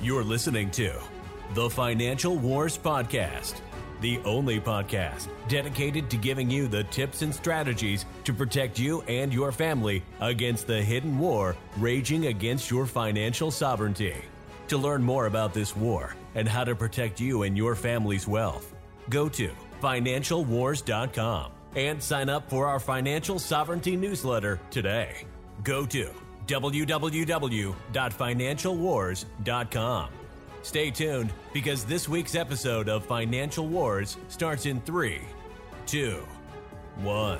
You're listening to the Financial Wars Podcast, the only podcast dedicated to giving you the tips and strategies to protect you and your family against the hidden war raging against your financial sovereignty. To learn more about this war and how to protect you and your family's wealth, go to financialwars.com and sign up for our financial sovereignty newsletter today. Go to www.financialwars.com. Stay tuned because this week's episode of Financial Wars starts in three, two, one.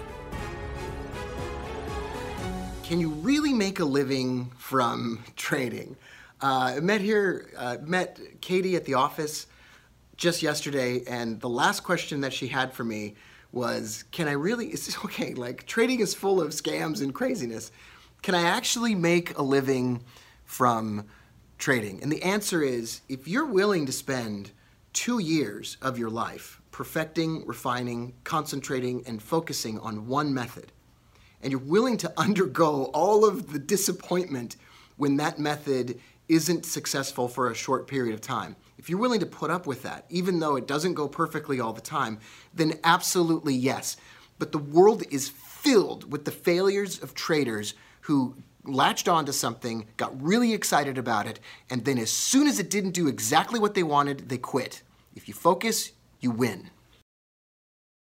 Can you really make a living from trading? Uh, I met here, uh, met Katie at the office just yesterday, and the last question that she had for me was, "Can I really? Is okay? Like trading is full of scams and craziness." Can I actually make a living from trading? And the answer is if you're willing to spend two years of your life perfecting, refining, concentrating, and focusing on one method, and you're willing to undergo all of the disappointment when that method isn't successful for a short period of time, if you're willing to put up with that, even though it doesn't go perfectly all the time, then absolutely yes. But the world is filled with the failures of traders who latched onto something, got really excited about it, and then as soon as it didn't do exactly what they wanted, they quit. If you focus, you win.